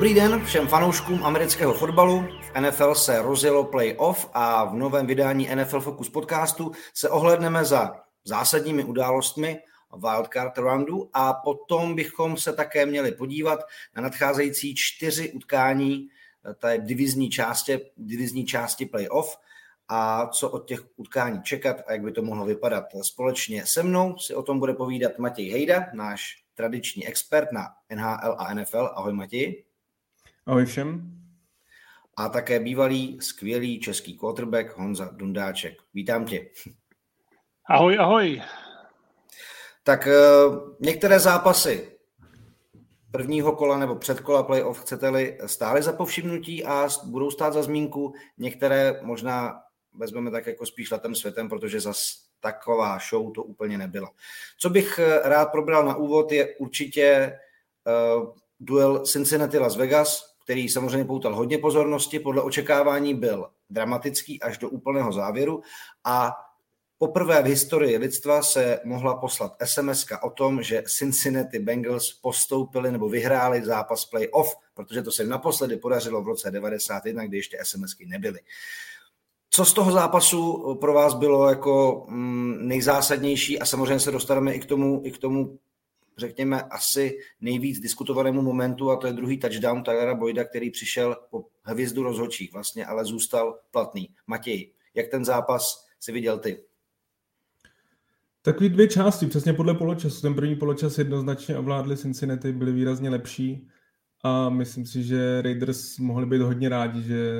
Dobrý den všem fanouškům amerického fotbalu. V NFL se rozjelo playoff a v novém vydání NFL Focus podcastu se ohledneme za zásadními událostmi wildcard roundu a potom bychom se také měli podívat na nadcházející čtyři utkání té divizní části, divizní části playoff a co od těch utkání čekat a jak by to mohlo vypadat. Společně se mnou si o tom bude povídat Matěj Hejda, náš tradiční expert na NHL a NFL. Ahoj Matěj. Ahoj všem. A také bývalý skvělý český quarterback Honza Dundáček. Vítám tě. Ahoj, ahoj. Tak eh, některé zápasy prvního kola nebo předkola playoff, chcete-li, stály za povšimnutí a budou stát za zmínku. Některé možná vezmeme tak jako spíš letem světem, protože zas taková show to úplně nebyla. Co bych eh, rád probral na úvod je určitě uh, duel Cincinnati Las Vegas, který samozřejmě poutal hodně pozornosti, podle očekávání byl dramatický až do úplného závěru a poprvé v historii lidstva se mohla poslat sms o tom, že Cincinnati Bengals postoupili nebo vyhráli zápas playoff, protože to se naposledy podařilo v roce 91, kdy ještě SMSky nebyly. Co z toho zápasu pro vás bylo jako mm, nejzásadnější a samozřejmě se dostaneme i k tomu, i k tomu řekněme, asi nejvíc diskutovanému momentu a to je druhý touchdown Tylera Boyda, který přišel po hvězdu rozhodčích vlastně, ale zůstal platný. Matěj, jak ten zápas si viděl ty? Takový dvě části, přesně podle poločasu. Ten první poločas jednoznačně ovládli Cincinnati, byli výrazně lepší a myslím si, že Raiders mohli být hodně rádi, že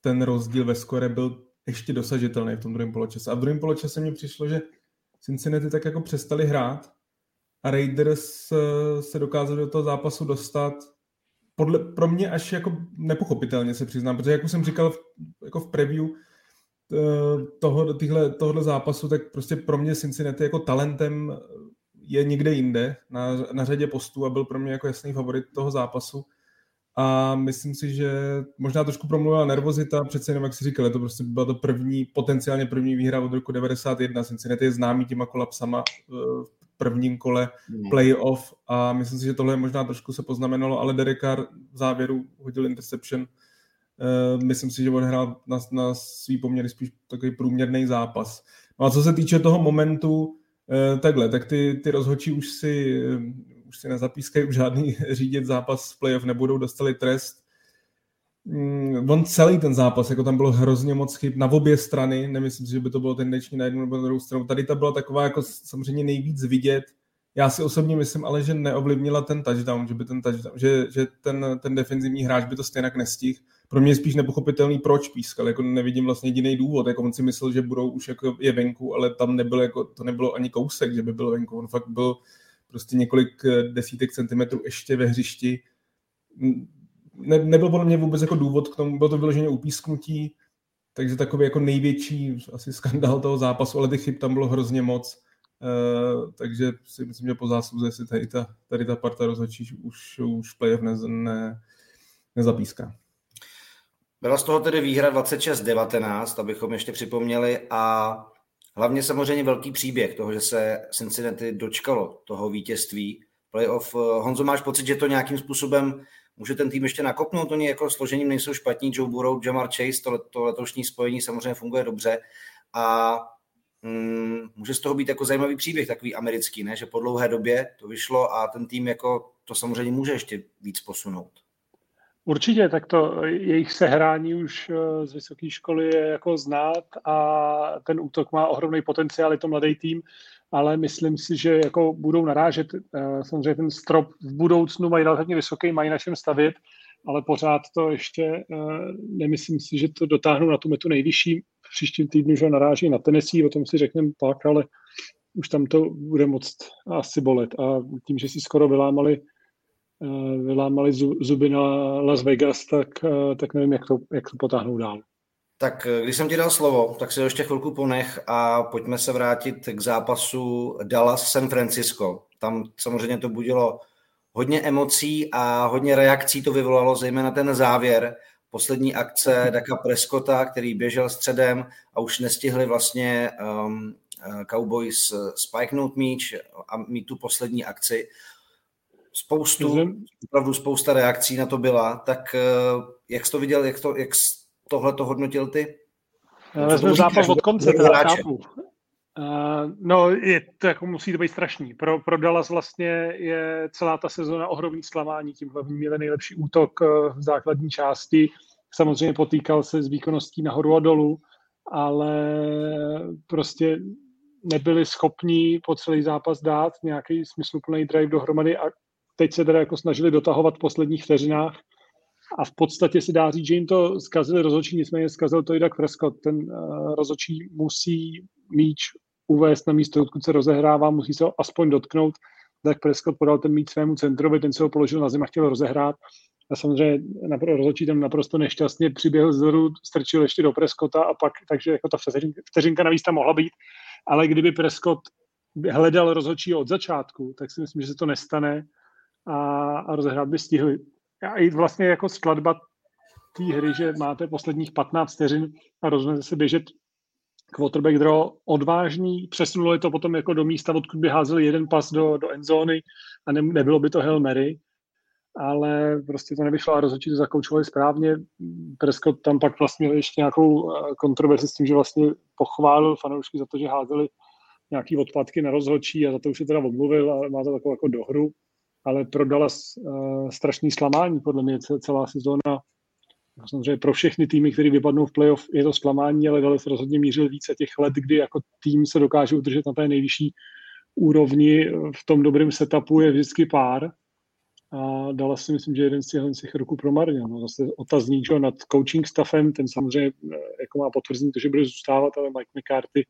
ten rozdíl ve skore byl ještě dosažitelný v tom druhém poločase. A v druhém poločase mi přišlo, že Cincinnati tak jako přestali hrát Raiders eh, se dokázali do toho zápasu dostat. Podle, pro mě až jako nepochopitelně se přiznám, protože jak už jsem říkal v, jako v preview eh, toho, tyhle, tohohle zápasu, tak prostě pro mě Cincinnati jako talentem je někde jinde na, na řadě postů a byl pro mě jako jasný favorit toho zápasu. A myslím si, že možná trošku promluvila nervozita, přece jenom jak si říkal, to prostě byla to první, potenciálně první výhra od roku 91, Cincinnati je známý těma kolapsama eh, v prvním kole hmm. playoff a myslím si, že tohle možná trošku se poznamenalo, ale Derek Carr v závěru hodil interception. Uh, myslím si, že odhrál na, na svý poměry spíš takový průměrný zápas. No a co se týče toho momentu, uh, takhle, tak ty, ty rozhodčí už si už si nezapískají, už žádný řídit zápas v playoff nebudou, dostali trest. Mm, on celý ten zápas, jako tam bylo hrozně moc chyb na obě strany, nemyslím si, že by to bylo tendenční na jednu nebo na druhou stranu. Tady ta byla taková jako samozřejmě nejvíc vidět. Já si osobně myslím ale, že neovlivnila ten touchdown, že by ten touchdown, že, že ten, ten defenzivní hráč by to stejně nestihl. Pro mě je spíš nepochopitelný, proč pískal, jako nevidím vlastně jediný důvod, jako on si myslel, že budou už jako je venku, ale tam nebylo jako, to nebylo ani kousek, že by byl venku, on fakt byl prostě několik eh, desítek centimetrů ještě ve hřišti. Ne, nebyl podle mě vůbec jako důvod k tomu, bylo to vyloženě upísknutí, takže takový jako největší asi skandál toho zápasu, ale těch chyb tam bylo hrozně moc. Uh, takže si myslím, že po zásluze si tady ta, tady ta parta rozhodčí už, už playoff ne, ne, nezapíská. Byla z toho tedy výhra 26-19, abychom ještě připomněli, a Hlavně samozřejmě velký příběh toho, že se Cincinnati dočkalo toho vítězství playoff. Honzo, máš pocit, že to nějakým způsobem může ten tým ještě nakopnout? Oni jako složením nejsou špatní. Joe Burrow, Jamar Chase, to, to letošní spojení samozřejmě funguje dobře. A mm, může z toho být jako zajímavý příběh, takový americký, ne? že po dlouhé době to vyšlo a ten tým jako to samozřejmě může ještě víc posunout. Určitě, tak to jejich sehrání už eh, z vysoké školy je jako znát a ten útok má ohromný potenciál, je to mladý tým, ale myslím si, že jako budou narážet. Eh, samozřejmě ten strop v budoucnu mají relativně vysoký, mají na čem stavět, ale pořád to ještě eh, nemyslím si, že to dotáhnou na tu metu nejvyšší. V příštím týdnu, že naráží na Tennessee, o tom si řekneme pak, ale už tam to bude moc asi bolet. A tím, že si skoro vylámali Eh, vylámali zuby na Las Vegas, tak, tak nevím, jak to, jak to potáhnou dál. Tak eh, když jsem ti dal slovo, tak si ho ještě chvilku ponech a pojďme se vrátit k zápasu Dallas-San Francisco. Tam samozřejmě to budilo hodně emocí a hodně reakcí to vyvolalo, zejména ten závěr, poslední akce Daka Prescotta, který běžel středem a už nestihli vlastně um, Cowboys spiknout míč a mít tu poslední akci spoustu, opravdu spousta reakcí na to byla, tak eh, jak jsi to viděl, jak, to, jak tohle to hodnotil ty? Vezmeme zápas od konce, teda chápu. Uh, no, je to jako musí to být strašný. Pro, pro Dallas vlastně je celá ta sezona ohromný zklamání. Tím hlavním měli nejlepší útok v základní části. Samozřejmě potýkal se s výkonností nahoru a dolů, ale prostě nebyli schopní po celý zápas dát nějaký smysluplný drive dohromady a teď se teda jako snažili dotahovat v posledních vteřinách a v podstatě se dá říct, že jim to zkazili rozhodčí, nicméně zkazil to i Doug Prescott. Ten uh, rozhodčí musí míč uvést na místo, odkud se rozehrává, musí se ho aspoň dotknout. Doug Prescott podal ten míč svému centrovi, ten se ho položil na zem a chtěl rozehrát. A samozřejmě rozhodčí tam naprosto nešťastně přiběhl zadu, strčil ještě do Prescotta a pak, takže jako ta vteřinka, vteřinka navíc tam mohla být. Ale kdyby Prescott hledal rozhodčí od začátku, tak si myslím, že se to nestane a, a rozehrát by stihli. A i vlastně jako skladba té hry, že máte posledních 15 vteřin a rozhodnete se běžet quarterback draw odvážný, přesunuli to potom jako do místa, odkud by házeli jeden pas do, do endzóny a ne, nebylo by to Hail Mary, ale prostě to nevyšlo a rozhodčí to zakoučovali správně. Prescott tam pak vlastně měl ještě nějakou eh, kontroverzi s tím, že vlastně pochválil fanoušky za to, že házeli nějaký odpadky na rozhodčí a za to už se teda omluvil a má to takovou jako dohru ale pro Dallas uh, strašný zklamání, podle mě celá sezóna. Samozřejmě pro všechny týmy, které vypadnou v playoff, je to zklamání, ale Dallas rozhodně mířil více těch let, kdy jako tým se dokáže udržet na té nejvyšší úrovni. V tom dobrém setupu je vždycky pár. A Dallas si myslím, že jeden z těch, těch roků promarnil. No, zase otazník že, nad coaching staffem, ten samozřejmě eh, jako má potvrzení to, že bude zůstávat, ale Mike McCarthy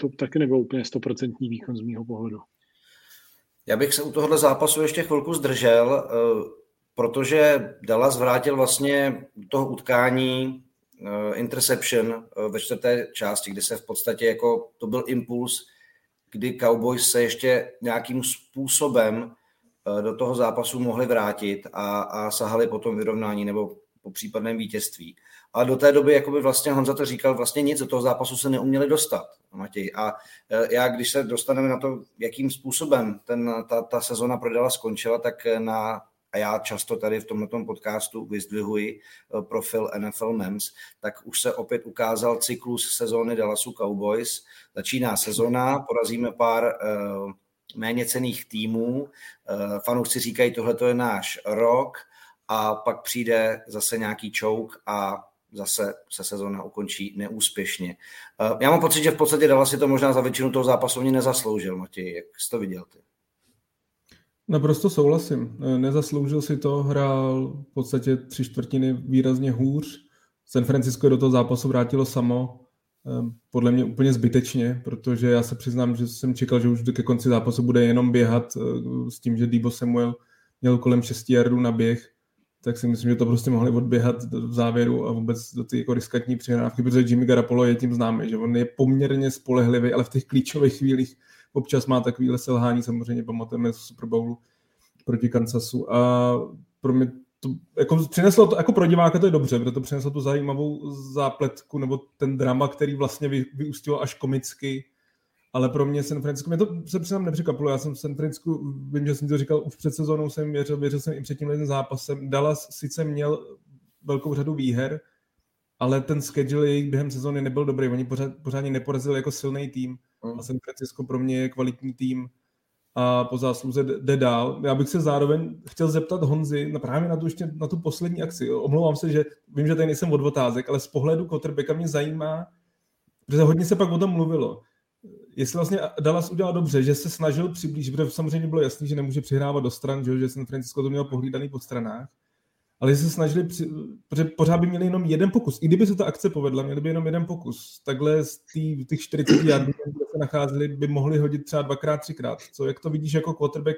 to taky nebyl úplně stoprocentní výkon z mýho pohledu. Já bych se u tohohle zápasu ještě chvilku zdržel, eh, protože Dallas vrátil vlastně toho utkání eh, interception eh, ve čtvrté části, kdy se v podstatě jako to byl impuls, kdy Cowboys se ještě nějakým způsobem do toho zápasu mohli vrátit a, a sahali potom vyrovnání nebo po případném vítězství. A do té doby, jako by vlastně Honza to říkal, vlastně nic do toho zápasu se neuměli dostat, Matěj. A e, já, když se dostaneme na to, jakým způsobem ten, ta, ta sezona prodala skončila, tak na a já často tady v tomto podcastu vyzdvihuji e, profil NFL Mems, tak už se opět ukázal cyklus sezóny Dallasu Cowboys. Začíná sezona, porazíme pár uh, méně cených týmů, uh, fanoušci říkají, tohle je náš rok, a pak přijde zase nějaký čouk a zase se sezóna ukončí neúspěšně. Eh, já mám pocit, že v podstatě Dallas si to možná za většinu toho zápasu ani nezasloužil, Matěj. Jak jsi to viděl ty? Naprosto souhlasím. Eh, nezasloužil si to, hrál v podstatě tři čtvrtiny výrazně hůř. San Francisco do toho zápasu vrátilo samo, eh, podle mě úplně zbytečně, protože já se přiznám, že jsem čekal, že už ke konci zápasu bude jenom běhat s tím, že Debo Samuel měl kolem 6 jardů na běh tak si myslím, že to prostě mohli odběhat v závěru a vůbec do ty jako riskantní přihrávky, protože Jimmy Garapolo je tím známý, že on je poměrně spolehlivý, ale v těch klíčových chvílích občas má takovýhle selhání, samozřejmě pamatujeme z Super Bowlu proti Kansasu a pro mě to jako přineslo to, jako pro diváka to je dobře, protože to přineslo tu zajímavou zápletku nebo ten drama, který vlastně vy, vyústil až komicky ale pro mě San Francisco, mě to se přiznám nepřekvapilo, já jsem v San Francisco, vím, že jsem to říkal, už před sezónou jsem věřil, věřil jsem i před tímhle zápasem. Dallas sice měl velkou řadu výher, ale ten schedule jejich během sezóny nebyl dobrý, oni pořád, pořádně neporazili jako silný tým mm. a San Francisco pro mě je kvalitní tým a po zásluze jde dál. Já bych se zároveň chtěl zeptat Honzi na právě na tu, ještě, na tu poslední akci. Omlouvám se, že vím, že tady nejsem od otázek, ale z pohledu Kotrbeka mě zajímá, protože hodně se pak o tom mluvilo jestli vlastně Dallas udělal dobře, že se snažil přiblížit, protože samozřejmě bylo jasný, že nemůže přihrávat do stran, že, San Francisco to měl pohlídaný po stranách, ale že se snažili, při, protože pořád by měli jenom jeden pokus. I kdyby se ta akce povedla, měli by jenom jeden pokus. Takhle z tý, těch 40 yardů, kde se nacházeli, by mohli hodit třeba dvakrát, třikrát. Co, jak to vidíš jako quarterback,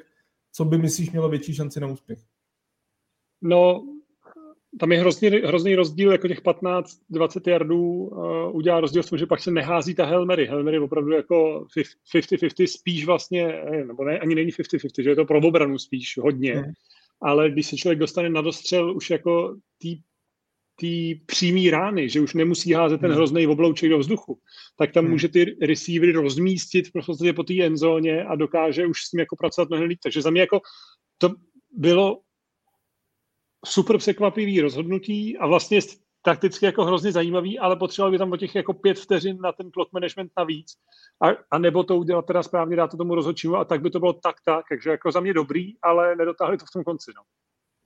co by myslíš mělo větší šanci na úspěch? No, tam je hrozný, hrozný rozdíl, jako těch 15-20 yardů uh, udělá rozdíl v tom, že pak se nehází ta Helmery. Helmery je opravdu jako 50-50, spíš vlastně, nebo ne, ani není 50-50, že je to pro obranu spíš hodně. Mm. Ale když se člověk dostane na dostřel už jako tý té přímé rány, že už nemusí házet ten hmm. hrozný oblouček do vzduchu, tak tam hmm. může ty receivery rozmístit v podstatě po té endzóně a dokáže už s tím jako pracovat mnohem líp. Takže za mě jako to bylo super překvapivý rozhodnutí a vlastně takticky jako hrozně zajímavý, ale potřeboval by tam o těch jako pět vteřin na ten clock management navíc a, a nebo to udělat teda správně, dát to tomu rozhodčímu a tak by to bylo tak tak, takže jako za mě dobrý, ale nedotáhli to v tom konci. No.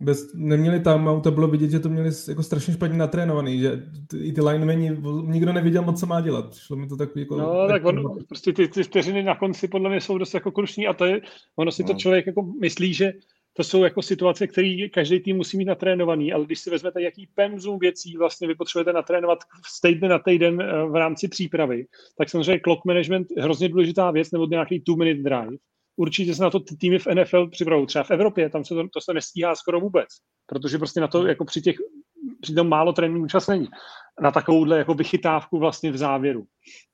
Bez, neměli tam, to bylo vidět, že to měli jako strašně špatně natrénovaný, že i ty linemeni, nikdo nevěděl moc, co má dělat. Přišlo mi to takový jako... No, tak on, prostě ty, ty vteřiny na konci podle mě jsou dost jako krušní a to je, ono si no. to člověk jako myslí, že to jsou jako situace, které každý tým musí mít natrénovaný, ale když si vezmete, jaký pemzum věcí vlastně vy potřebujete natrénovat z týdne na týden eh, v rámci přípravy, tak samozřejmě clock management je hrozně důležitá věc, nebo nějaký two-minute drive. Určitě se na to týmy v NFL připravují. Třeba v Evropě, tam se to, to se nestíhá skoro vůbec, protože prostě na to jako při těch při tom málo tréninku čas není. Na takovouhle jako vychytávku vlastně v závěru.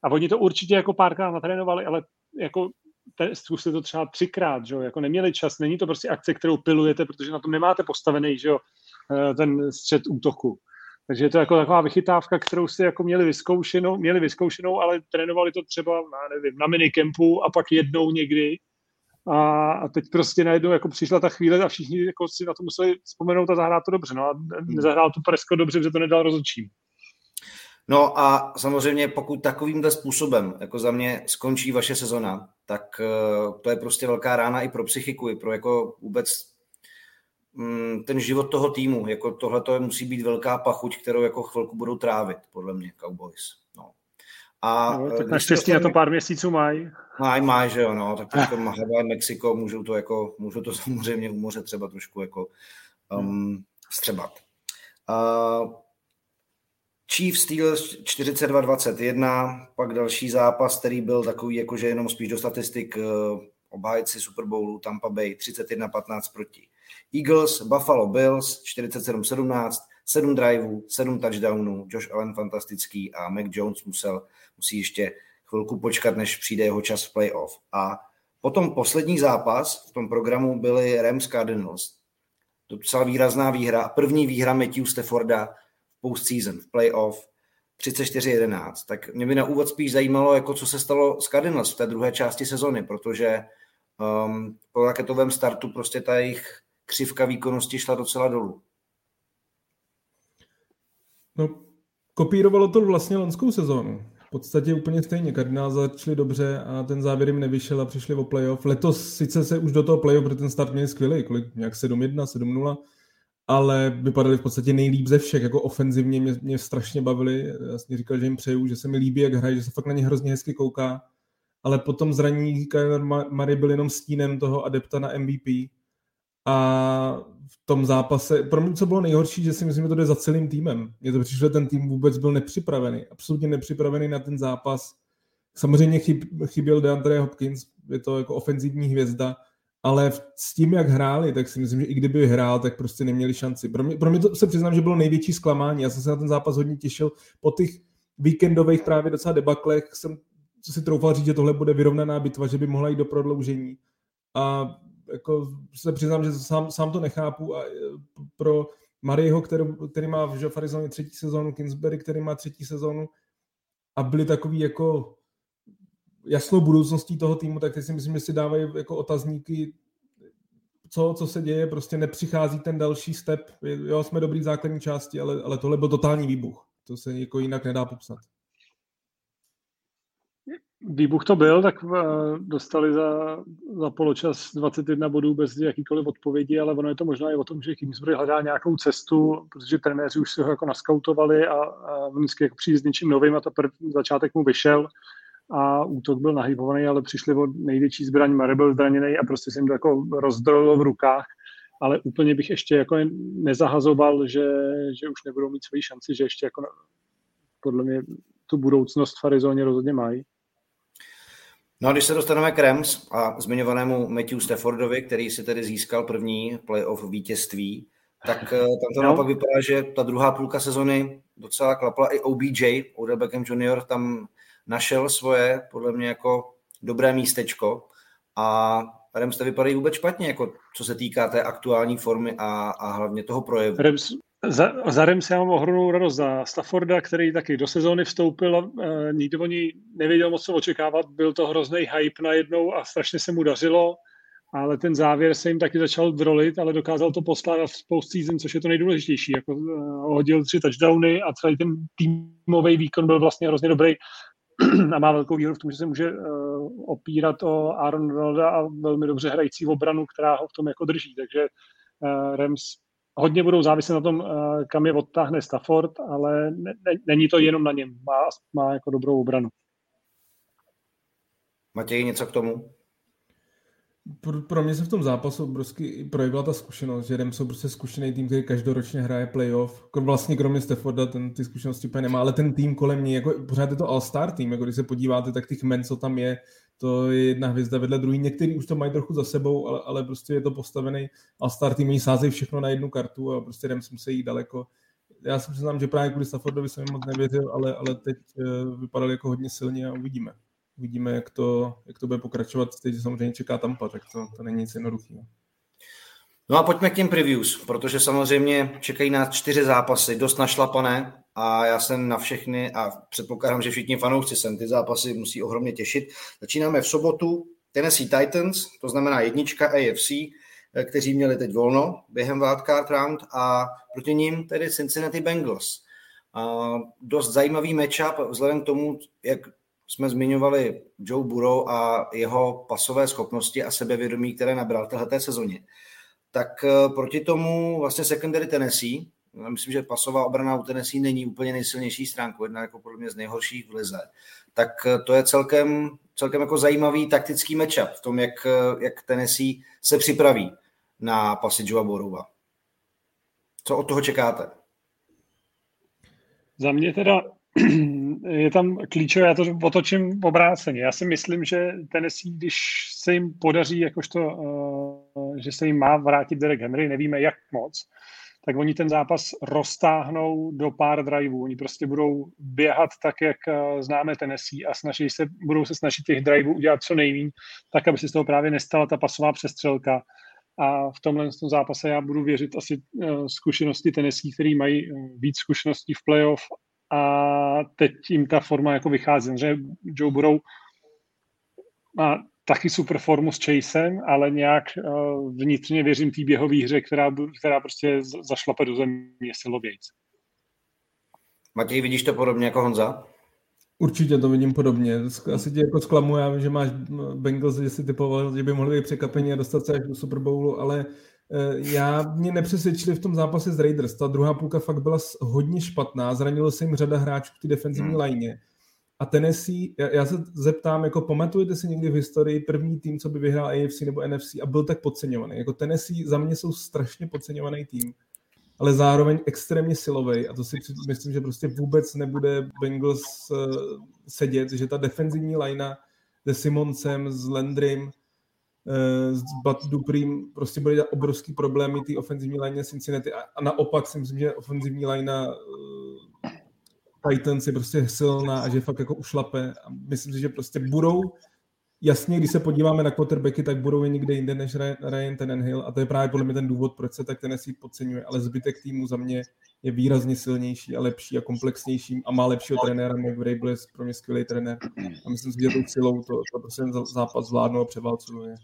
A oni to určitě jako párkrát natrénovali, ale jako zkuste to třeba třikrát, že jo, jako neměli čas, není to prostě akce, kterou pilujete, protože na tom nemáte postavený, že jo, eh, ten střed útoku. Takže je to jako taková vychytávka, kterou si jako měli vyzkoušenou, měli vyzkoušenou, ale trénovali to třeba, já nevím, na minikempu a pak jednou někdy. A, a teď prostě najednou jako přišla ta chvíle a všichni jako si na to museli vzpomenout a zahrát to dobře. No a nezahrál to Presko dobře, protože to nedal rozhodčím. No a samozřejmě pokud takovýmhle způsobem, jako za mě, skončí vaše sezona, tak eh, to je prostě velká rána i pro psychiku, i pro jako vůbec mm, ten život toho týmu. Jako tohle to musí být velká pachuť, kterou jako chvilku budou trávit, podle mě, Cowboys. No. A no, tak naštěstí na to pár měsíců mají. Mají, mají, že jo, no, tak teďka Hawaii, Mexiko, můžou to jako, můžou to samozřejmě u moře třeba trošku jako um, střebat. Uh, Chiefs Steelers 42-21, pak další zápas, který byl takový jakože jenom spíš do statistik eh, obhájci Super Bowlu Tampa Bay 31-15 proti Eagles, Buffalo Bills 47-17, 7 driveů, 7 touchdownů, Josh Allen fantastický a Mac Jones musel, musí ještě chvilku počkat, než přijde jeho čas v playoff. A potom poslední zápas v tom programu byly Rams Cardinals. Docela výrazná výhra. První výhra Matthew Stafforda postseason, v playoff 34-11. Tak mě by na úvod spíš zajímalo, jako co se stalo s Cardinals v té druhé části sezony, protože um, po raketovém startu prostě ta jejich křivka výkonnosti šla docela dolů. No, kopírovalo to vlastně loňskou sezónu. V podstatě úplně stejně. Kardinál začali dobře a ten závěr jim nevyšel a přišli o playoff. Letos sice se už do toho playoff, protože ten start měl skvělý, kolik nějak 7-1, 7-0, ale vypadali v podstatě nejlíp ze všech, jako ofenzivně mě, mě strašně bavili, já jsem říkal, že jim přeju, že se mi líbí, jak hrají, že se fakt na ně hrozně hezky kouká, ale potom zranění Kyler Murray byl jenom stínem toho adepta na MVP a v tom zápase, pro mě co bylo nejhorší, že si myslím, že to jde za celým týmem. Mně to přišlo, že ten tým vůbec byl nepřipravený, absolutně nepřipravený na ten zápas. Samozřejmě chyb, chyběl DeAndre Hopkins, je to jako ofenzivní hvězda, ale s tím, jak hráli, tak si myslím, že i kdyby hrál, tak prostě neměli šanci. Pro mě, pro mě to se přiznám, že bylo největší zklamání. Já jsem se na ten zápas hodně těšil. Po těch víkendových právě docela debaklech jsem si troufal říct, že tohle bude vyrovnaná bitva, že by mohla jít do prodloužení. A jako se přiznám, že sám, sám to nechápu a e, pro Marieho, který, který má v Arizona třetí sezónu, Kingsbury, který má třetí sezónu a byli takový jako jasnou budoucností toho týmu, tak si myslím, že si dávají jako otazníky, co, co se děje, prostě nepřichází ten další step. Jo, jsme dobrý v základní části, ale, ale tohle byl totální výbuch. To se jako jinak nedá popsat. Výbuch to byl, tak eh, dostali za, za poločas 21 bodů bez jakýkoliv odpovědi, ale ono je to možná i o tom, že Kingsbury hledá nějakou cestu, protože trenéři už si ho jako naskautovali a, a vždycky jako přijde s něčím novým a to první začátek mu vyšel a útok byl nahybovaný, ale přišli od největší zbraň, Mare byl zraněný a prostě se jim to jako rozdrojilo v rukách, ale úplně bych ještě jako nezahazoval, že, že už nebudou mít svoji šanci, že ještě jako podle mě tu budoucnost v Arizóně rozhodně mají. No a když se dostaneme k Rams a zmiňovanému Matthew Staffordovi, který si tedy získal první playoff vítězství, tak eh, tam to no. naopak vypadá, že ta druhá půlka sezony docela klapla i OBJ, Odell Beckham Jr. tam našel svoje, podle mě, jako dobré místečko a Rams vypadají vůbec špatně, jako co se týká té aktuální formy a, a hlavně toho projevu. Rams, za, za Rams já mám ohromnou radost za Stafforda, který taky do sezóny vstoupil a uh, nikdo o ní nevěděl moc co očekávat. Byl to hrozný hype najednou a strašně se mu dařilo, ale ten závěr se jim taky začal drolit, ale dokázal to poslat v postseason, což je to nejdůležitější. Jako, uh, hodil tři touchdowny a celý ten týmový výkon byl vlastně hrozně dobrý a má velkou výhodu v tom, že se může uh, opírat o Aaron Ronalda a velmi dobře hrající obranu, která ho v tom jako drží. Takže uh, Rams hodně budou záviset na tom, uh, kam je odtáhne Stafford, ale ne, ne, není to jenom na něm. Má, má jako dobrou obranu. Matěj, něco k tomu? Pro, pro mě se v tom zápasu obrovsky projevila ta zkušenost, že Rams jsou prostě zkušený tým, který každoročně hraje playoff. Vlastně kromě Stafforda ten ty zkušenosti úplně nemá, ale ten tým kolem ní, jako pořád je to all-star tým, jako když se podíváte, tak těch men, co tam je, to je jedna hvězda vedle druhý. Někteří už to mají trochu za sebou, ale, ale prostě je to postavený all-star tým, oni sázejí všechno na jednu kartu a prostě Rams musí jít daleko. Já si přiznám, že právě kvůli Staffordovi jsem moc nevěřil, ale, ale teď uh, vypadali jako hodně silně a uvidíme uvidíme, jak to, jak to bude pokračovat. Teď samozřejmě čeká Tampa, tak to, to není nic jednoduchého. No a pojďme k těm previews, protože samozřejmě čekají nás čtyři zápasy, dost našlapané a já jsem na všechny a předpokládám, že všichni fanoušci sem ty zápasy musí ohromně těšit. Začínáme v sobotu Tennessee Titans, to znamená jednička AFC, kteří měli teď volno během wildcard round a proti ním tedy Cincinnati Bengals. A dost zajímavý matchup vzhledem k tomu, jak jsme zmiňovali Joe Burrow a jeho pasové schopnosti a sebevědomí, které nabral v této sezóně, tak eh, proti tomu vlastně secondary Tennessee, myslím, že pasová obrana u Tennessee není úplně nejsilnější stránku, jedna jako podle mě z nejhorších v lize, tak eh, to je celkem, celkem jako zajímavý taktický matchup v tom, jak, eh, jak Tennessee se připraví na pasy Joe Burrowa. Co od toho čekáte? Za mě teda je tam klíčové, já to otočím obráceně. Já si myslím, že Tennessee, když se jim podaří, jakožto, uh, že se jim má vrátit Derek Henry, nevíme jak moc, tak oni ten zápas roztáhnou do pár driveů. Oni prostě budou běhat tak, jak uh, známe Tennessee a snaží se, budou se snažit těch driveů udělat co nejméně, tak, aby se z toho právě nestala ta pasová přestřelka. A v tomhle tom zápase já budu věřit asi uh, zkušenosti Tennessee, který mají víc zkušeností v playoff a teď jim ta forma jako vychází. Že Joe Burrow má taky super formu s Chasem, ale nějak uh, vnitřně věřím té běhové hře, která, která prostě zašlape do země silovějc. Matěj, vidíš to podobně jako Honza? Určitě to vidím podobně. Asi tě jako zklamu, já vím, že máš Bengals, že si typoval, že by mohli být překvapení a dostat se až do Super Bowlu, ale Eh, já mě nepřesvědčili v tom zápase s Raiders. Ta druhá půlka fakt byla hodně špatná, zranilo se jim řada hráčů v té defenzivní hmm. lajně. A Tennessee, já, já se zeptám, jako pamatujete si někdy v historii první tým, co by vyhrál AFC nebo NFC a byl tak podceňovaný. Jako Tennessee za mě jsou strašně podceňovaný tým, ale zároveň extrémně silový a to si myslím, že prostě vůbec nebude Bengals uh, sedět, že ta defenzivní lajna se Simonsem, s Landrym, Eh, s Bud Duprým prostě byly obrovský problémy té ofenzivní line Cincinnati a, a naopak si myslím, že ofenzivní line uh, Titans je prostě silná a že fakt jako ušlape. A myslím si, že prostě budou jasně, když se podíváme na quarterbacky, tak budou je někde jinde než Ryan Tannenhill a to je právě podle mě ten důvod, proč se tak Tennessee podceňuje, ale zbytek týmu za mě je výrazně silnější a lepší a komplexnější a má lepšího trenéra. Mike Vrabel je pro mě skvělý trenér a myslím že tou silou to, to prostě zápas zvládnou a převálcuje.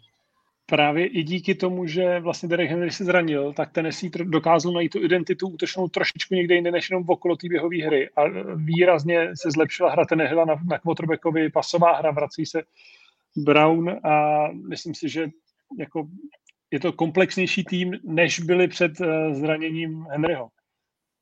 Právě i díky tomu, že vlastně Derek Henry se zranil, tak Tennessee dokázal najít tu identitu útočnou trošičku někde jinde než jenom okolo té běhové hry a výrazně se zlepšila hra Tannehilla na, na quarterbackovi, pasová hra, vrací se Brown a myslím si, že jako je to komplexnější tým, než byli před uh, zraněním Henryho.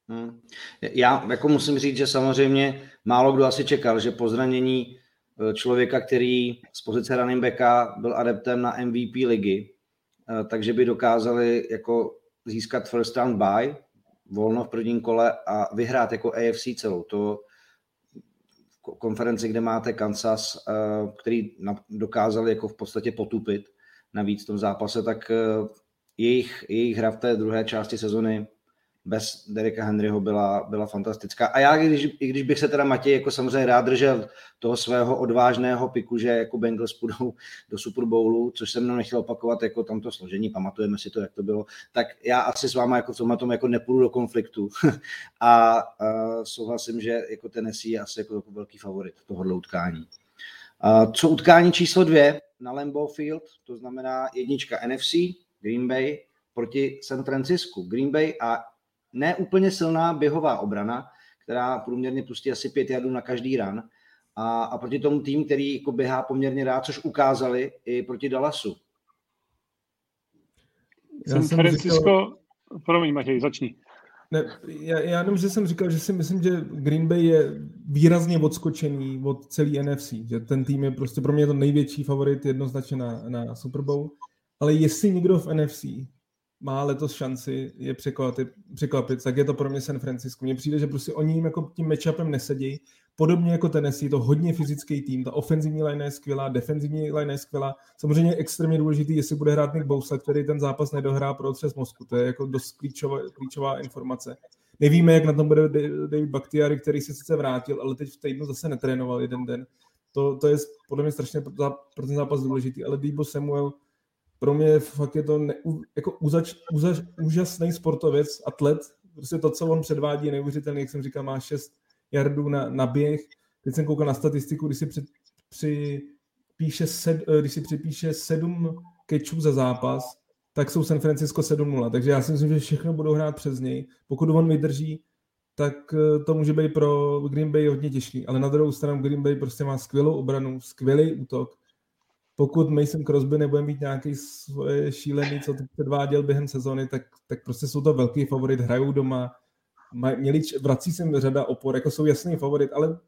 Hmm. Já jako musím říct, že samozřejmě málo kdo asi čekal, že po zranění eh, člověka, který z pozice running backa byl adeptem na MVP ligy, eh, takže by dokázali jako získat first round buy, volno v prvním kole a vyhrát jako AFC celou. To konferenci, kde máte Kansas, který dokázali jako v podstatě potupit navíc v tom zápase, tak jejich, jejich hra v té druhé části sezony bez Derika Henryho byla, byla fantastická. A já, když, i když bych se teda Matěj jako samozřejmě rád držel toho svého odvážného piku, že jako Bengals půjdou do Super Bowlu, což jsem mnou nechtěl opakovat jako tamto složení, pamatujeme si to, jak to bylo, tak já asi s váma jako v tomhle tom jako nepůjdu do konfliktu. a, a souhlasím, že jako Tennessee je asi jako, jako velký favorit tohohle utkání. A co utkání číslo dvě na Lambeau Field, to znamená jednička NFC, Green Bay, proti San Francisku. Green Bay a ne úplně silná běhová obrana, která průměrně pustí asi pět jardů na každý ran. A, a proti tomu tým, který jako běhá poměrně rád, což ukázali i proti Dallasu. Já San Francisco, říkal... promiň Matěj, začni. Ne, já, já jenom, že jsem říkal, že si myslím, že Green Bay je výrazně odskočený od celý NFC, že ten tým je prostě pro mě to největší favorit jednoznačně na, na Super Bowl, ale jestli někdo v NFC má letos šanci je překvapit, překvapit, tak je to pro mě San Francisco. Mně přijde, že prostě oni jim jako tím matchupem nesedí. Podobně jako Tennessee, to hodně fyzický tým, ta ofenzivní line je skvělá, defenzivní line je skvělá. Samozřejmě je extrémně důležitý, jestli bude hrát Nick Bosa, který ten zápas nedohrá pro otřes mozku. To je jako dost klíčová, klíčová informace. Nevíme, jak na tom bude David Bakhtiari, který se sice vrátil, ale teď v týdnu zase netrénoval jeden den. To, to je podle mě strašně pro, pro ten zápas důležitý, ale Debo Samuel pro mě fakt je to ne, jako uzač, uzač, úžasný sportovec, atlet, prostě to, co on předvádí, je neuvěřitelný, jak jsem říkal, má 6 jardů na, na běh. Teď jsem koukal na statistiku, když si při, při, píše sed, eh, když si připíše 7 kečů za zápas, tak jsou San Francisco 7-0. Takže já si myslím, že všechno budou hrát přes něj. Pokud on vydrží, tak eh, to může být pro Green Bay hodně těžký. Ale na druhou stranu Green Bay prostě má skvělou obranu, skvělý útok pokud Mason Crosby nebude mít nějaký svoje šílený, co předváděl během sezony, tak, tak prostě jsou to velký favorit, hrajou doma, maj, měli, vrací se řada opor, jako jsou jasný favorit, ale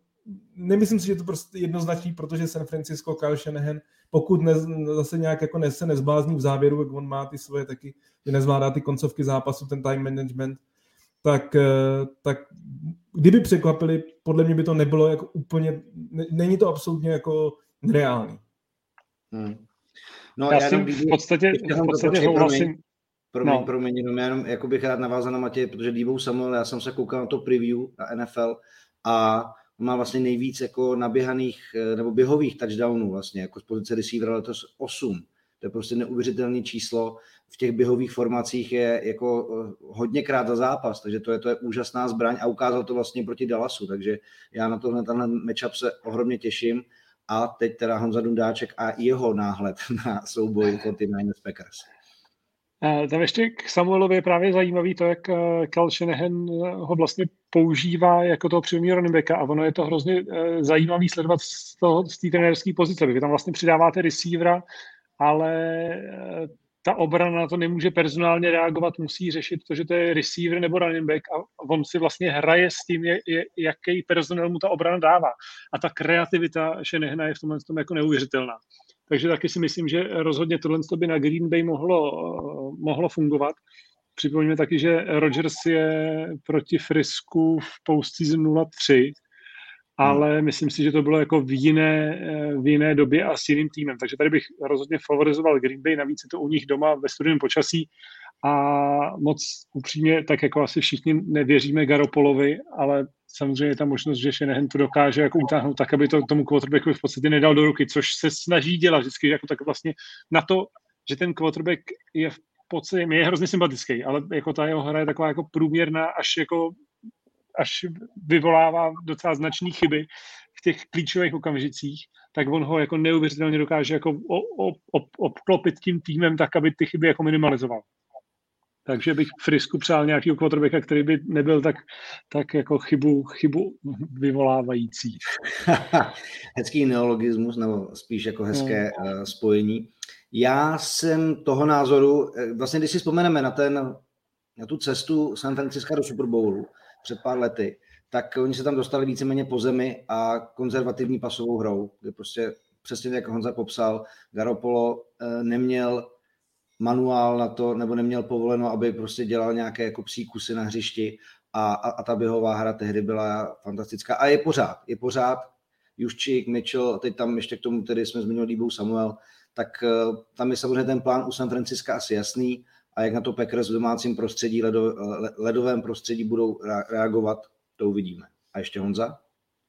nemyslím si, že to prostě jednoznačný, protože San Francisco, Kyle Shanahan, pokud ne, zase nějak jako ne, se nezblázní v závěru, jak on má ty svoje taky, že nezvládá ty koncovky zápasu, ten time management, tak, eh, tak kdyby překvapili, podle mě by to nebylo jako úplně, není to absolutně jako reálný. Hmm. No, já, já jsem v podstatě, v podstatě souhlasím. Promiň, no. promiň, jenom, já jenom jako bych rád navázal na Matěj, protože Dívou Samuel, já jsem se koukal na to preview na NFL a má vlastně nejvíc jako naběhaných eh, nebo běhových touchdownů vlastně, jako z pozice receivera letos 8. To je prostě neuvěřitelné číslo. V těch běhových formacích je jako eh, hodněkrát za zápas, takže to je, to je úžasná zbraň a ukázal to vlastně proti Dallasu, takže já na tohle tenhle matchup se ohromně těším a teď teda Honza Dundáček a jeho náhled na souboj 49ers Packers. Tam ještě k Samuelovi je právě zajímavý to, jak Cal eh, Shanahan eh, ho vlastně používá jako toho prvního running backa a ono je to hrozně eh, zajímavý sledovat z, toho, z té trenérské pozice. Vy tam vlastně přidáváte receivera, ale ta obrana na to nemůže personálně reagovat, musí řešit to, že to je receiver nebo running back a on si vlastně hraje s tím, jaký personál mu ta obrana dává. A ta kreativita Šenehna je v tomhle tom jako neuvěřitelná. Takže taky si myslím, že rozhodně tohle by na Green Bay mohlo, mohlo fungovat. Připomeňme taky, že Rodgers je proti Frisku v postseason 03, Hmm. Ale myslím si, že to bylo jako v jiné, eh, v jiné době a s jiným týmem. Takže tady bych rozhodně favorizoval Green Bay, navíc je to u nich doma ve studeném počasí a moc upřímně, tak jako asi všichni nevěříme Garopolovi, ale samozřejmě je tam možnost, že Shanahan to dokáže jako utáhnout tak, aby to tomu quarterbackovi v podstatě nedal do ruky, což se snaží dělat vždycky jako tak vlastně na to, že ten quarterback je v podstatě, je hrozně sympatický, ale jako ta jeho hra je taková jako průměrná až jako až vyvolává docela značné chyby v těch klíčových okamžicích, tak on ho jako neuvěřitelně dokáže jako obklopit tím týmem tak, aby ty chyby jako minimalizoval. Takže bych Frisku přál nějaký quarterbacka, který by nebyl tak, tak jako chybu, chybu vyvolávající. Hezký neologismus, nebo spíš jako hezké no. spojení. Já jsem toho názoru, eh, vlastně když si vzpomeneme na, ten, na tu cestu San Francisco do Super Bowlu, před pár lety, tak oni se tam dostali víceméně po zemi a konzervativní pasovou hrou, kde prostě přesně jak Honza popsal, Garopolo eh, neměl manuál na to, nebo neměl povoleno, aby prostě dělal nějaké jako psí kusy na hřišti a, a, a ta běhová hra tehdy byla fantastická. A je pořád, je pořád Juščík, Mitchell, teď tam ještě k tomu, tedy jsme zmínili Líbou Samuel, tak uh, tam je samozřejmě ten plán u San Francisca asi jasný a jak na to Packers v domácím prostředí, ledo, ledovém prostředí budou reagovat, to uvidíme. A ještě Honza?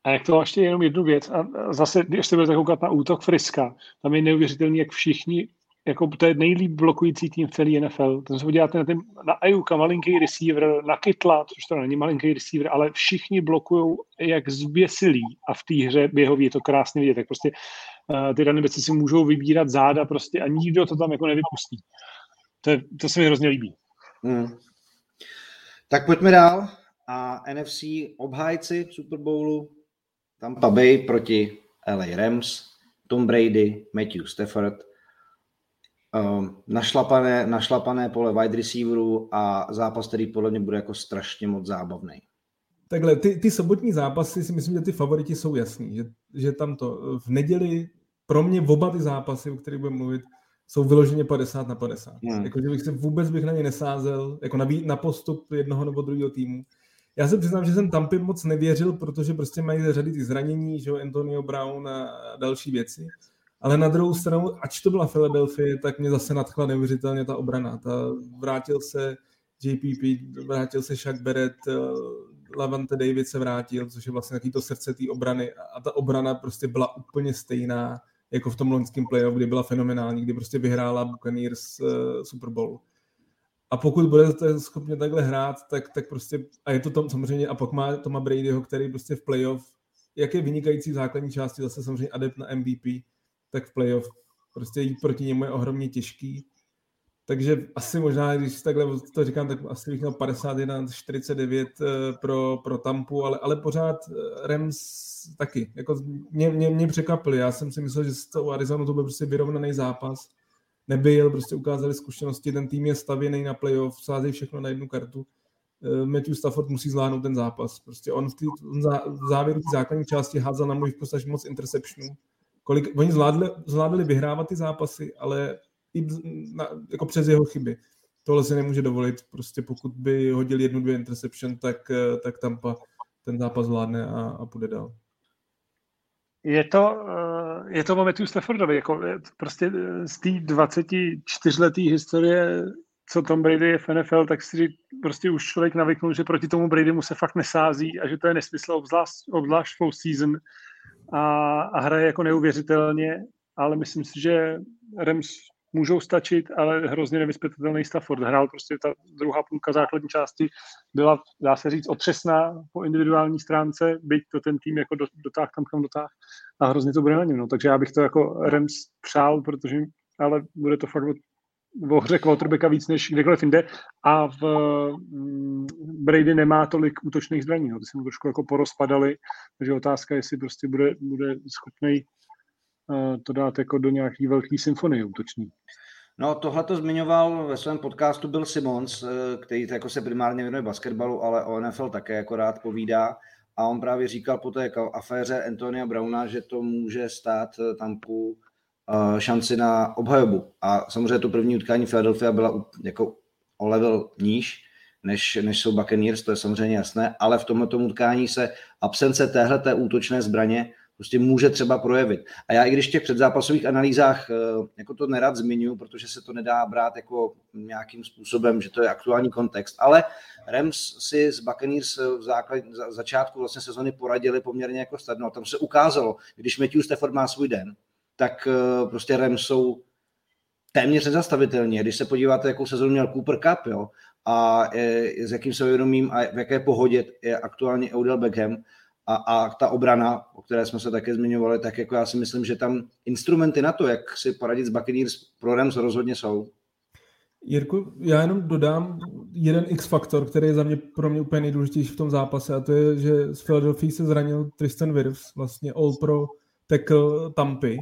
A jak to ještě jenom jednu věc, a zase, když se budete koukat na útok Friska, tam je neuvěřitelný, jak všichni, jako to je nejlíp blokující tým v celé NFL. To se podíváte na, ten, na Ajuka, malinký receiver, na Kytla, což to není malinký receiver, ale všichni blokují jak zběsilí a v té hře běhový je to krásně vidět, tak prostě uh, ty dané věci si můžou vybírat záda prostě a nikdo to tam jako nevypustí. To, je, to se mi hrozně líbí. Hmm. Tak pojďme dál. A NFC obhájci Super Bowlu Tampa Bay proti LA Rams, Tom Brady, Matthew Stafford, um, našlapané, našlapané pole wide receiverů a zápas, který podle mě bude jako strašně moc zábavný. Takhle, ty, ty sobotní zápasy si myslím, že ty favoriti jsou jasný, že, že tam to v neděli pro mě oba ty zápasy, o kterých budeme mluvit, jsou vyloženě 50 na 50. Hmm. Jako, že bych se vůbec bych na ně nesázel, jako na, na postup jednoho nebo druhého týmu. Já se přiznám, že jsem Tampy moc nevěřil, protože prostě mají řady ty zranění, že jo, Antonio Brown a další věci. Ale na druhou stranu, ač to byla Philadelphia, tak mě zase nadchla neuvěřitelně ta obrana. Ta, vrátil se JPP, vrátil se Shaq Barrett, eh, Lavante David se vrátil, což je vlastně takový to srdce té obrany. A ta obrana prostě byla úplně stejná jako v tom loňském playoff, kdy byla fenomenální, kdy prostě vyhrála Buccaneers uh, Super Bowl. A pokud budete schopni takhle hrát, tak, tak prostě, a je to tam samozřejmě, a pak má Toma Bradyho, který prostě v playoff, jak je vynikající v základní části, zase samozřejmě adept na MVP, tak v playoff prostě jít proti němu je ohromně těžký. Takže asi možná, když takhle to říkám, tak asi bych měl 51, 49 eh, pro, pro Tampu, ale, ale pořád eh, Rams taky. Jako mě, mě, mě překvapili. Já jsem si myslel, že s tou Arizonu to byl prostě vyrovnaný zápas nebyl, prostě ukázali zkušenosti, ten tým je stavěný na playoff, sázejí všechno na jednu kartu. Eh, Matthew Stafford musí zvládnout ten zápas. Prostě on v, tý, v závěru té základní části házel na můj vkus až moc interceptionů. Kolik, oni zvládli, zvládli vyhrávat ty zápasy, ale na, jako přes jeho chyby. Tohle si nemůže dovolit. Prostě pokud by hodil jednu, dvě interception, tak, eh, tak Tampa ten zápas zvládne a, a půjde dál. Je to, eh, je to o Staffordovi, jako prostě eh, z té 24-leté historie, co Tom Brady je v NFL, tak si prostě už člověk navyknul, že proti tomu Bradymu se fakt nesází a že to je nesmysl, obzvlášť, obzvlášť season a, a hraje jako neuvěřitelně, ale myslím si, že Rams můžou stačit, ale hrozně nevyspětatelný Stafford. Hrál prostě ta druhá půlka základní části byla, dá se říct, otřesná po individuální stránce, byť to ten tým jako dotáh tam, kam dotáh a hrozně to bude na něm. No. Takže já bych to jako Rams přál, protože ale bude to fakt v hře quarterbacka víc než kdekoliv jinde a v mm, Brady nemá tolik útočných zbraní. No. Ty se mu trošku jako porozpadaly, takže otázka, jestli prostě bude, bude schopný to dát jako do nějaký velký symfonie útoční. No, tohle to zmiňoval ve svém podcastu Bill Simmons, eh, který jako se primárně věnuje basketbalu, ale o NFL také jako rád povídá. A on právě říkal po té aféře Antonia Browna, že to může stát eh, Tampu eh, šanci na obhajobu. A samozřejmě to první utkání Philadelphia byla jako o level níž, než, než jsou Buccaneers, to je samozřejmě jasné, ale v tomto utkání se absence téhleté útočné zbraně prostě může třeba projevit. A já i když v těch předzápasových analýzách eh, jako to nerad zmiňuji, protože se to nedá brát jako nějakým způsobem, že to je aktuální kontext, ale Rams si s Buccaneers v základ, za, začátku vlastně sezony poradili poměrně jako snadno. Tam se ukázalo, když Matthew Stafford má svůj den, tak eh, prostě Rams jsou téměř nezastavitelní. Když se podíváte, jakou sezonu měl Cooper Cup, jo, a eh, s jakým se vědomím a v jaké pohodě je aktuálně Odell Beckham, a, a ta obrana, o které jsme se také zmiňovali, tak jako já si myslím, že tam instrumenty na to, jak si poradit s Buccaneers pro Rams rozhodně jsou. Jirku, já jenom dodám jeden X-faktor, který je za mě pro mě úplně nejdůležitější v tom zápase a to je, že z Philadelphia se zranil Tristan Wirfs, vlastně All-Pro tackle Tampy.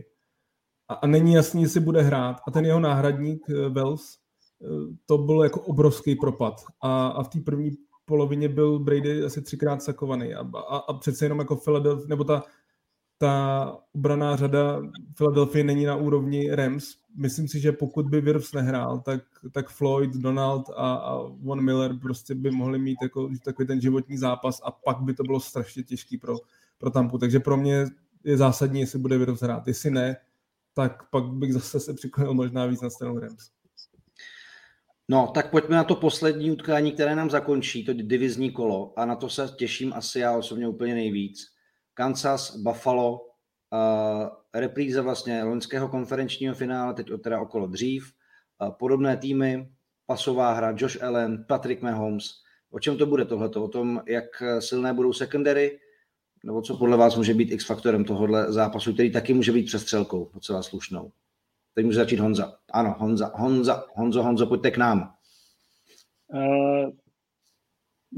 A, a není jasný, jestli bude hrát. A ten jeho náhradník eh, Wells, eh, to byl jako obrovský propad. A, a v té první polovině byl Brady asi třikrát sakovaný a, a, a přece jenom jako Philadelphia, nebo ta, ta obraná řada Philadelphia není na úrovni Rams. Myslím si, že pokud by Wirfs nehrál, tak, tak Floyd, Donald a, a Von Miller prostě by mohli mít jako takový ten životní zápas a pak by to bylo strašně těžký pro, pro Tampu. Takže pro mě je zásadní, jestli bude Wirfs hrát. Jestli ne, tak pak bych zase se přiklonil možná víc na stranu Rams. No, tak pojďme na to poslední utkání, které nám zakončí, to divizní kolo a na to se těším asi já osobně úplně nejvíc. Kansas, Buffalo, uh, repríza vlastně loňského konferenčního finále, teď teda okolo dřív, uh, podobné týmy, pasová hra, Josh Allen, Patrick Mahomes. O čem to bude tohleto? O tom, jak silné budou secondary, nebo co podle vás může být X-faktorem tohohle zápasu, který taky může být přestřelkou docela slušnou. Teď může začít Honza. Ano, Honza, Honza, Honzo, Honzo, pojďte k nám. Uh,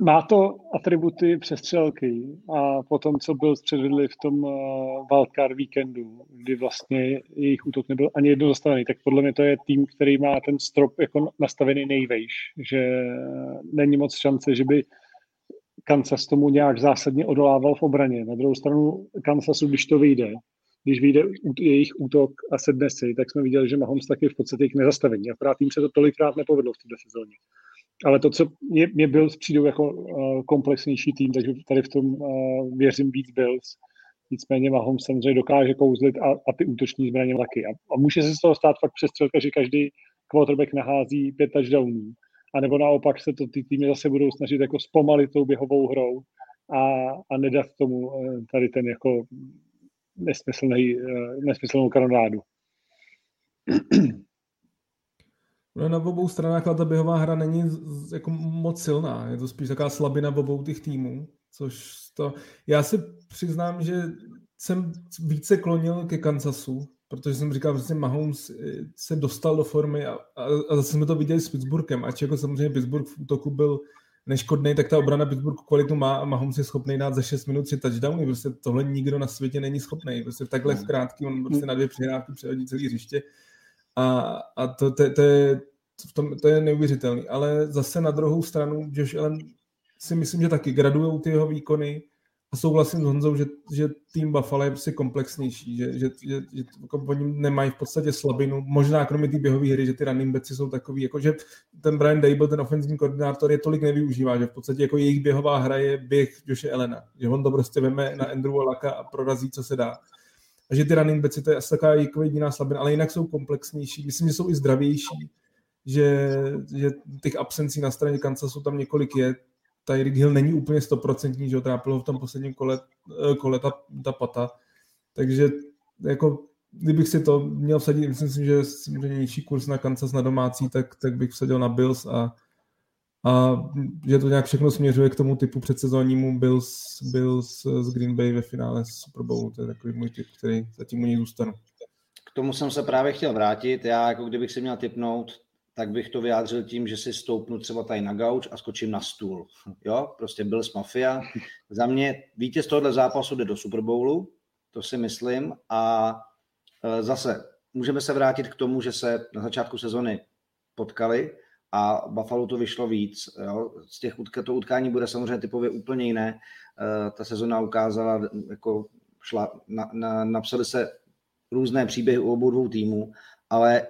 má to atributy přestřelky a potom, co byl předvedli v tom uh, wildcard víkendu, kdy vlastně jejich útok nebyl ani jedno zastavený, tak podle mě to je tým, který má ten strop jako nastavený nejvejš, že není moc šance, že by Kansas tomu nějak zásadně odolával v obraně. Na druhou stranu Kansasu, když to vyjde, když vyjde jejich útok a sedne si, tak jsme viděli, že Mahomes taky v podstatě jich nezastavení. Akorát jim se to tolikrát nepovedlo v této sezóně. Ale to, co mě, mě Bills přijdou jako uh, komplexnější tým, takže tady v tom uh, věřím víc Bills. Nicméně Mahomes samozřejmě dokáže kouzlit a, a ty útoční zbraně taky. A, a může se z toho stát fakt přestřelka, že každý quarterback nahází pět touchdownů. A nebo naopak se to ty týmy zase budou snažit jako zpomalit tou běhovou hrou a, a nedat tomu uh, tady ten jako nesmyslný, nesmyslnou kanonádu. No na obou stranách ta běhová hra není jako moc silná. Je to spíš taková slabina v obou těch týmů. Což to... Já si přiznám, že jsem více klonil ke Kansasu, protože jsem říkal, že Mahomes eh, se dostal do formy a, a, a zase jsme to viděli s Pittsburghem, ač jako samozřejmě Pittsburgh v útoku byl neškodný, tak ta obrana Pittsburghu kvalitu má a Mahomes je schopný dát za 6 minut 3 touchdowny. Prostě tohle nikdo na světě není schopný. Prostě takhle v krátký, on prostě na dvě přihrávky přehodí celý hřiště. A, a to, to, to, je, v tom, to je neuvěřitelný. Ale zase na druhou stranu Josh Allen si myslím, že taky gradují ty jeho výkony souhlasím s Honzou, že, že tým Buffalo je prostě komplexnější, že, že, že, že jako oni nemají v podstatě slabinu, možná kromě té běhové hry, že ty running backs jsou takový, jako že ten Brian Dable, ten ofenzivní koordinátor, je tolik nevyužívá, že v podstatě jako jejich běhová hra je běh Joše Elena, že on to prostě veme na Andrew Laka a prorazí, co se dá. A že ty running backs, to je asi taková jako jediná slabina, ale jinak jsou komplexnější, myslím, že jsou i zdravější, že, že těch absencí na straně Kansasu tam několik je, Tyreek Hill není úplně stoprocentní, že ho v tom posledním kole, eh, kole ta, ta pata. Takže jako kdybych si to měl vsadit, myslím si, že samozřejmě nižší kurz na Kansas na domácí, tak, tak bych vsadil na Bills a, a že to nějak všechno směřuje k tomu typu předsezónnímu Bills, Bills z Green Bay ve finále Super Bowlu. To je takový můj typ, který zatím u ní zůstanu. K tomu jsem se právě chtěl vrátit. Já, jako kdybych si měl typnout, tak bych to vyjádřil tím, že si stoupnu třeba tady na gauč a skočím na stůl. Jo, prostě byl z Mafia. Za mě vítěz tohohle zápasu jde do Super Bowlu, to si myslím. A e, zase můžeme se vrátit k tomu, že se na začátku sezony potkali a Buffalo to vyšlo víc. Jo. Z těch utk- to utkání bude samozřejmě typově úplně jiné. E, ta sezona ukázala, jako šla, na, na, napsali se různé příběhy u obou dvou týmů, ale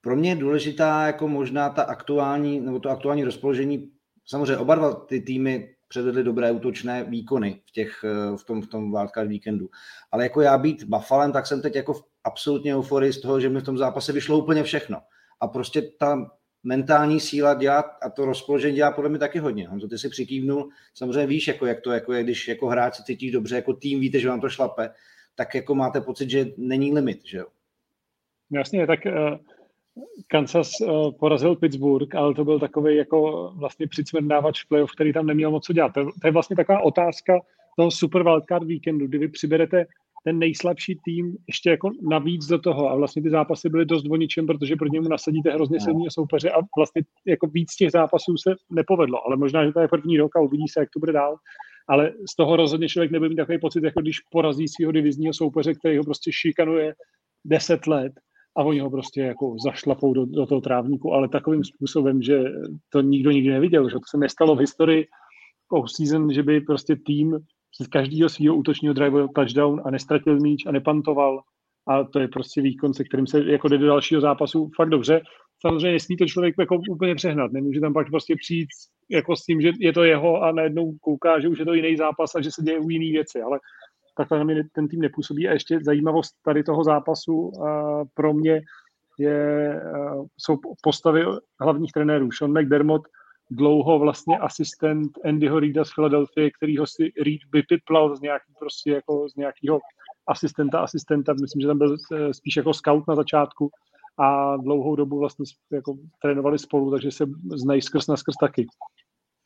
pro mě je důležitá jako možná ta aktuální, nebo to aktuální rozpoložení. Samozřejmě oba dva ty týmy předvedly dobré útočné výkony v, těch, v tom, v tom wildcard víkendu. Ale jako já být Buffalem, tak jsem teď jako v absolutně euforii z toho, že mi v tom zápase vyšlo úplně všechno. A prostě ta mentální síla dělá a to rozpoložení dělá podle mě taky hodně. Honzo, ty si přikývnul, samozřejmě víš, jako, jak to jako je, když jako hráč se cítíš dobře, jako tým víte, že vám to šlape, tak jako máte pocit, že není limit, že jo? Jasně, tak uh Kansas uh, porazil Pittsburgh, ale to byl takový jako vlastně přicmrdávač playoff, který tam neměl moc co dělat. To, to je vlastně taková otázka toho super wildcard víkendu, kdy vy přiberete ten nejslabší tým ještě jako navíc do toho a vlastně ty zápasy byly dost o ničem, protože proti němu nasadíte hrozně silný soupeře a vlastně jako víc těch zápasů se nepovedlo, ale možná, že to je první rok a uvidí se, jak to bude dál. Ale z toho rozhodně člověk nebude mít takový pocit, jako když porazí svého divizního soupeře, který ho prostě šikanuje 10 let a oni ho prostě jako zašlapou do, do toho trávníku, ale takovým způsobem, že to nikdo nikdy neviděl, že to se nestalo v historii season, že by prostě tým z každého svého útočního drive touchdown a nestratil míč a nepantoval. A to je prostě výkon, se kterým se jako jde do dalšího zápasu. Fakt dobře. Samozřejmě nesmí to člověk jako úplně přehnat, nemůže tam pak prostě přijít jako s tím, že je to jeho a najednou kouká, že už je to jiný zápas a že se dějí jiné věci, ale takhle na mě ten tým nepůsobí. A ještě zajímavost tady toho zápasu a pro mě, je, uh, jsou postavy hlavních trenérů. Sean McDermott, dlouho vlastně asistent Andyho Reida z Philadelphia, kterýho si Reid vypiplal z nějaký prostě jako z nějakého asistenta, asistenta, myslím, že tam byl eh, spíš jako scout na začátku a dlouhou dobu vlastně jako trénovali spolu, takže se znají skrz na skrz taky.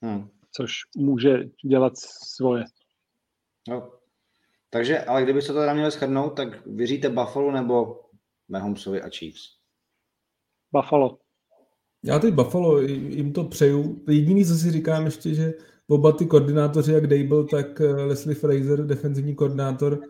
Hmm. Což může dělat svoje. No. Takže, ale kdyby se to teda měli shrnout, tak věříte Buffalo nebo Mahomesovi a Chiefs? Buffalo. Já teď Buffalo, jim to přeju. Jediný, co si říkám ještě, že oba ty koordinátoři, jak Dable, tak eh, Leslie Fraser, defenzivní koordinátor,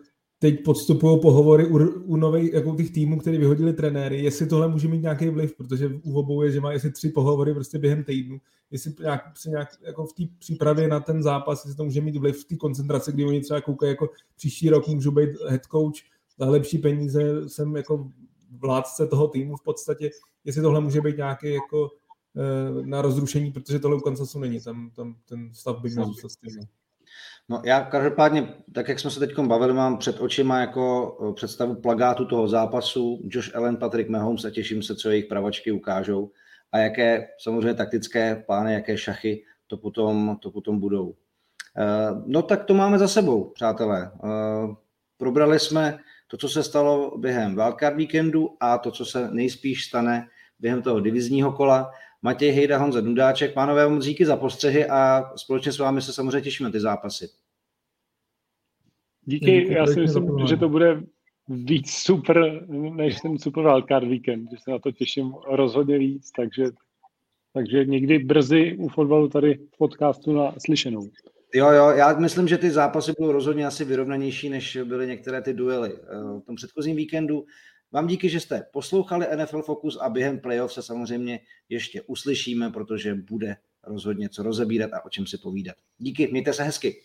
teď podstupují pohovory u, u nových jako těch týmů, které vyhodili trenéry, jestli tohle může mít nějaký vliv, protože u obou je, že má jestli tři pohovory prostě během týdnu, jestli nějak, se nějak jako v té přípravě na ten zápas, jestli to může mít vliv v té koncentraci, kdy oni třeba koukají jako příští rok můžu být head coach za lepší peníze, jsem jako vládce toho týmu v podstatě, jestli tohle může být nějaký jako eh, na rozrušení, protože tohle u Kansasu není, tam, tam ten stav by měl zůstat stejný. No já každopádně, tak jak jsme se teď bavili, mám před očima jako eh, představu plagátu toho zápasu, Josh Allen, Patrick Mahomes a těším se, co jejich pravačky ukážou a jaké samozřejmě taktické plány, jaké šachy to potom, to potom budou. Eh, no tak to máme za sebou, přátelé. Probrali jsme to, co se stalo během wildcard víkendu a to, co se nejspíš stane během toho divizního kola. Matěj Hejda, Honza Dudáček, pánové, moc díky za postřehy a společně s vámi se samozřejmě těšíme ty zápasy. Díky, já si myslím, že to bude víc super, než ten super wildcard víkend, že se na to těším rozhodně víc, takže, takže někdy brzy u fotbalu tady v podcastu na slyšenou. Jo, jo, já myslím, že ty zápasy budou rozhodně asi vyrovnanější, než byly některé ty duely eh, v tom předchozím víkendu. Vám díky, že jste poslouchali NFL Focus a během playoff se samozřejmě ještě uslyšíme, protože bude rozhodně co rozebírat a o čem si povídat. Díky, mějte se hezky.